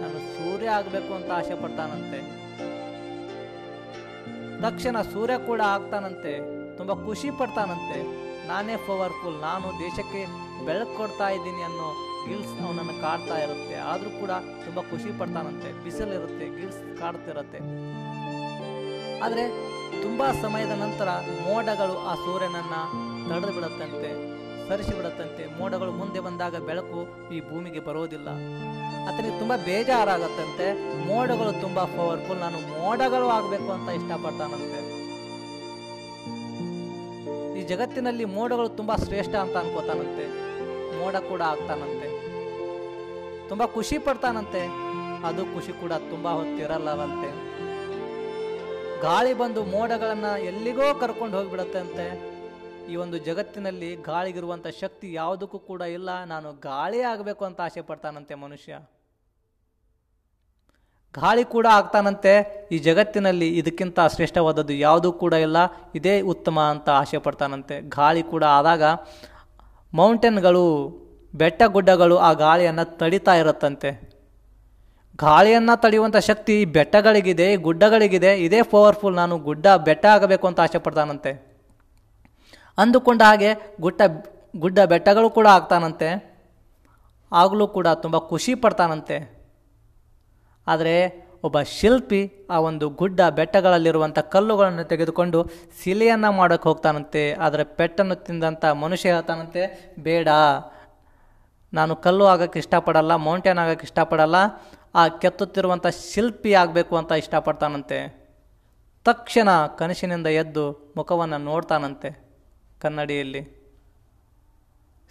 ನಾನು ಸೂರ್ಯ ಆಗಬೇಕು ಅಂತ ಆಸೆ ಪಡ್ತಾನಂತೆ. ತಕ್ಷಣ ಸೂರ್ಯ ಕೂಡ ಆಗ್ತಾನಂತೆ, ತುಂಬ ಖುಷಿ ಪಡ್ತಾನಂತೆ. ನಾನೇ ಪವರ್ಫುಲ್ ನಾನು ದೇಶಕ್ಕೆ ಬೆಳಕು ಕೊಡ್ತಾ ಇದ್ದೀನಿ ಅನ್ನೋ ಗಿಲ್ಸ್ ಅವನನ್ನು ಕಾಡ್ತಾ ಇರುತ್ತೆ. ಆದರೂ ಕೂಡ ತುಂಬ ಖುಷಿ ಪಡ್ತಾನಂತೆ. ಬಿಸಿಲಿರುತ್ತೆ ಗಿಲ್ಸ್ ಕಾಡ್ತಿರುತ್ತೆ. ಆದರೆ ತುಂಬ ಸಮಯದ ನಂತರ ಮೋಡಗಳು ಆ ಸೂರ್ಯನನ್ನು ತಡೆದು ಬಿಡುತ್ತಂತೆ ಸರಿಸಿ ಬಿಡುತ್ತಂತೆ ಮೋಡಗಳು ಮುಂದೆ ಬಂದಾಗ ಬೆಳಕು ಈ ಭೂಮಿಗೆ ಬರೋದಿಲ್ಲ. ಆತನಿಗೆ ತುಂಬ ಬೇಜಾರಾಗತ್ತಂತೆ. ಮೋಡಗಳು ತುಂಬ ಪವರ್ಫುಲ್ ನಾನು ಮೋಡಗಳು ಆಗಬೇಕು ಅಂತ ಇಷ್ಟಪಡ್ತಾನಂತೆ. ಈ ಜಗತ್ತಿನಲ್ಲಿ ಮೋಡಗಳು ತುಂಬ ಶ್ರೇಷ್ಠ ಅಂತ ಅನ್ಕೋತಾನಂತೆ. ಮೋಡ ಕೂಡ ಆಗ್ತಾನಂತೆ. ತುಂಬ ಖುಷಿ ಪಡ್ತಾನಂತೆ. ಅದು ಖುಷಿ ಕೂಡ ತುಂಬ ಹೊತ್ತಿರಲ್ಲವಂತೆ. ಗಾಳಿ ಬಂದು ಮೋಡಗಳನ್ನ ಎಲ್ಲಿಗೋ ಕರ್ಕೊಂಡು ಹೋಗಿಬಿಡತ್ತಂತೆ ಈ ಒಂದು ಜಗತ್ತಿನಲ್ಲಿ ಗಾಳಿಗಿರುವಂಥ ಶಕ್ತಿ ಯಾವುದಕ್ಕೂ ಕೂಡ ಇಲ್ಲ. ನಾನು ಗಾಳಿ ಆಗಬೇಕು ಅಂತ ಆಸೆ ಪಡ್ತಾನಂತೆ ಮನುಷ್ಯ. ಗಾಳಿ ಕೂಡ ಆಗ್ತಾನಂತೆ. ಈ ಜಗತ್ತಿನಲ್ಲಿ ಇದಕ್ಕಿಂತ ಶ್ರೇಷ್ಠವಾದದ್ದು ಯಾವುದೂ ಕೂಡ ಇಲ್ಲ. ಇದೇ ಉತ್ತಮ ಅಂತ ಆಸೆ ಪಡ್ತಾನಂತೆ. ಗಾಳಿ ಕೂಡ ಆದಾಗ ಮೌಂಟೇನ್ಗಳು ಬೆಟ್ಟ ಗುಡ್ಡಗಳು ಆ ಗಾಳಿಯನ್ನು ತಡಿತಾ ಇರುತ್ತಂತೆ. ಗಾಳಿಯನ್ನು ತಡೆಯುವಂಥ ಶಕ್ತಿ ಬೆಟ್ಟಗಳಿಗಿದೆ, ಗುಡ್ಡಗಳಿಗಿದೆ. ಇದೇ ಪವರ್ಫುಲ್. ನಾನು ಗುಡ್ಡ ಬೆಟ್ಟ ಆಗಬೇಕು ಅಂತ ಆಸೆ ಪಡ್ತಾನಂತೆ ಅಂದುಕೊಂಡ ಹಾಗೆ ಗುಡ್ಡ ಗುಡ್ಡ ಬೆಟ್ಟಗಳು ಕೂಡ ಆಗ್ತಾನಂತೆ. ಆಗಲೂ ಕೂಡ ತುಂಬ ಖುಷಿ ಪಡ್ತಾನಂತೆ. ಆದರೆ ಒಬ್ಬ ಶಿಲ್ಪಿ ಆ ಒಂದು ಗುಡ್ಡ ಬೆಟ್ಟಗಳಲ್ಲಿರುವಂಥ ಕಲ್ಲುಗಳನ್ನು ತೆಗೆದುಕೊಂಡು ಶಿಲೆಯನ್ನು ಮಾಡೋಕ್ಕೆ ಹೋಗ್ತಾನಂತೆ, ಆದರೆ ಪೆಟ್ಟನ್ನು ತಿಂದಂಥ ಮನುಷ್ಯ ಹೇಳ್ತಾನಂತೆ, ಬೇಡ, ನಾನು ಕಲ್ಲು ಆಗೋಕ್ಕೆ ಇಷ್ಟಪಡಲ್ಲ, ಮೌಂಟೇನ್ ಆಗೋಕ್ಕೆ ಇಷ್ಟಪಡಲ್ಲ, ಆ ಕೆತ್ತುತ್ತಿರುವಂಥ ಶಿಲ್ಪಿ ಆಗಬೇಕು ಅಂತ ಇಷ್ಟಪಡ್ತಾನಂತೆ. ತಕ್ಷಣ ಕನಸಿನಿಂದ ಎದ್ದು ಮುಖವನ್ನು ನೋಡ್ತಾನಂತೆ ಕನ್ನಡಿಯಲ್ಲಿ.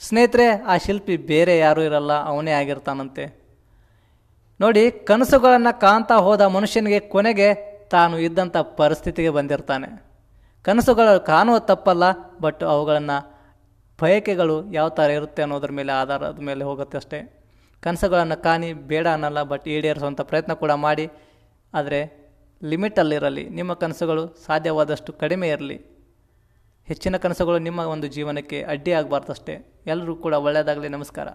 ಸ್ನೇಹಿತರೆ, ಆ ಶಿಲ್ಪಿ ಬೇರೆ ಯಾರೂ ಇರಲ್ಲ, ಅವನೇ ಆಗಿರ್ತಾನಂತೆ. ನೋಡಿ, ಕನಸುಗಳನ್ನು ಕಾಣ್ತಾ ಹೋದ ಮನುಷ್ಯನಿಗೆ ಕೊನೆಗೆ ತಾನು ಇದ್ದಂಥ ಪರಿಸ್ಥಿತಿಗೆ ಬಂದಿರ್ತಾನೆ. ಕನಸುಗಳು ಕಾಣುವ ತಪ್ಪಲ್ಲ, ಬಟ್ ಅವುಗಳನ್ನು ಬಯಕೆಗಳು ಯಾವ ಥರ ಇರುತ್ತೆ ಅನ್ನೋದ್ರ ಮೇಲೆ ಆಧಾರದ ಮೇಲೆ ಹೋಗುತ್ತೆ ಅಷ್ಟೇ. ಕನಸುಗಳನ್ನು ಕಾಣಿ, ಬೇಡ ಅನ್ನಲ್ಲ, ಬಟ್ ಈಡೇರಿಸುವಂಥ ಪ್ರಯತ್ನ ಕೂಡ ಮಾಡಿ. ಆದರೆ ಲಿಮಿಟಲ್ಲಿರಲಿ ನಿಮ್ಮ ಕನಸುಗಳು ಸಾಧ್ಯವಾದಷ್ಟು ಕಡಿಮೆ ಇರಲಿ. ಹೆಚ್ಚಿನ ಕನಸುಗಳು ನಿಮ್ಮ ಒಂದು ಜೀವನಕ್ಕೆ ಅಡ್ಡಿ ಆಗಬಾರ್ದಷ್ಟೇ ಎಲ್ಲರೂ ಕೂಡ ಒಳ್ಳೆಯದಾಗಲಿ, ನಮಸ್ಕಾರ.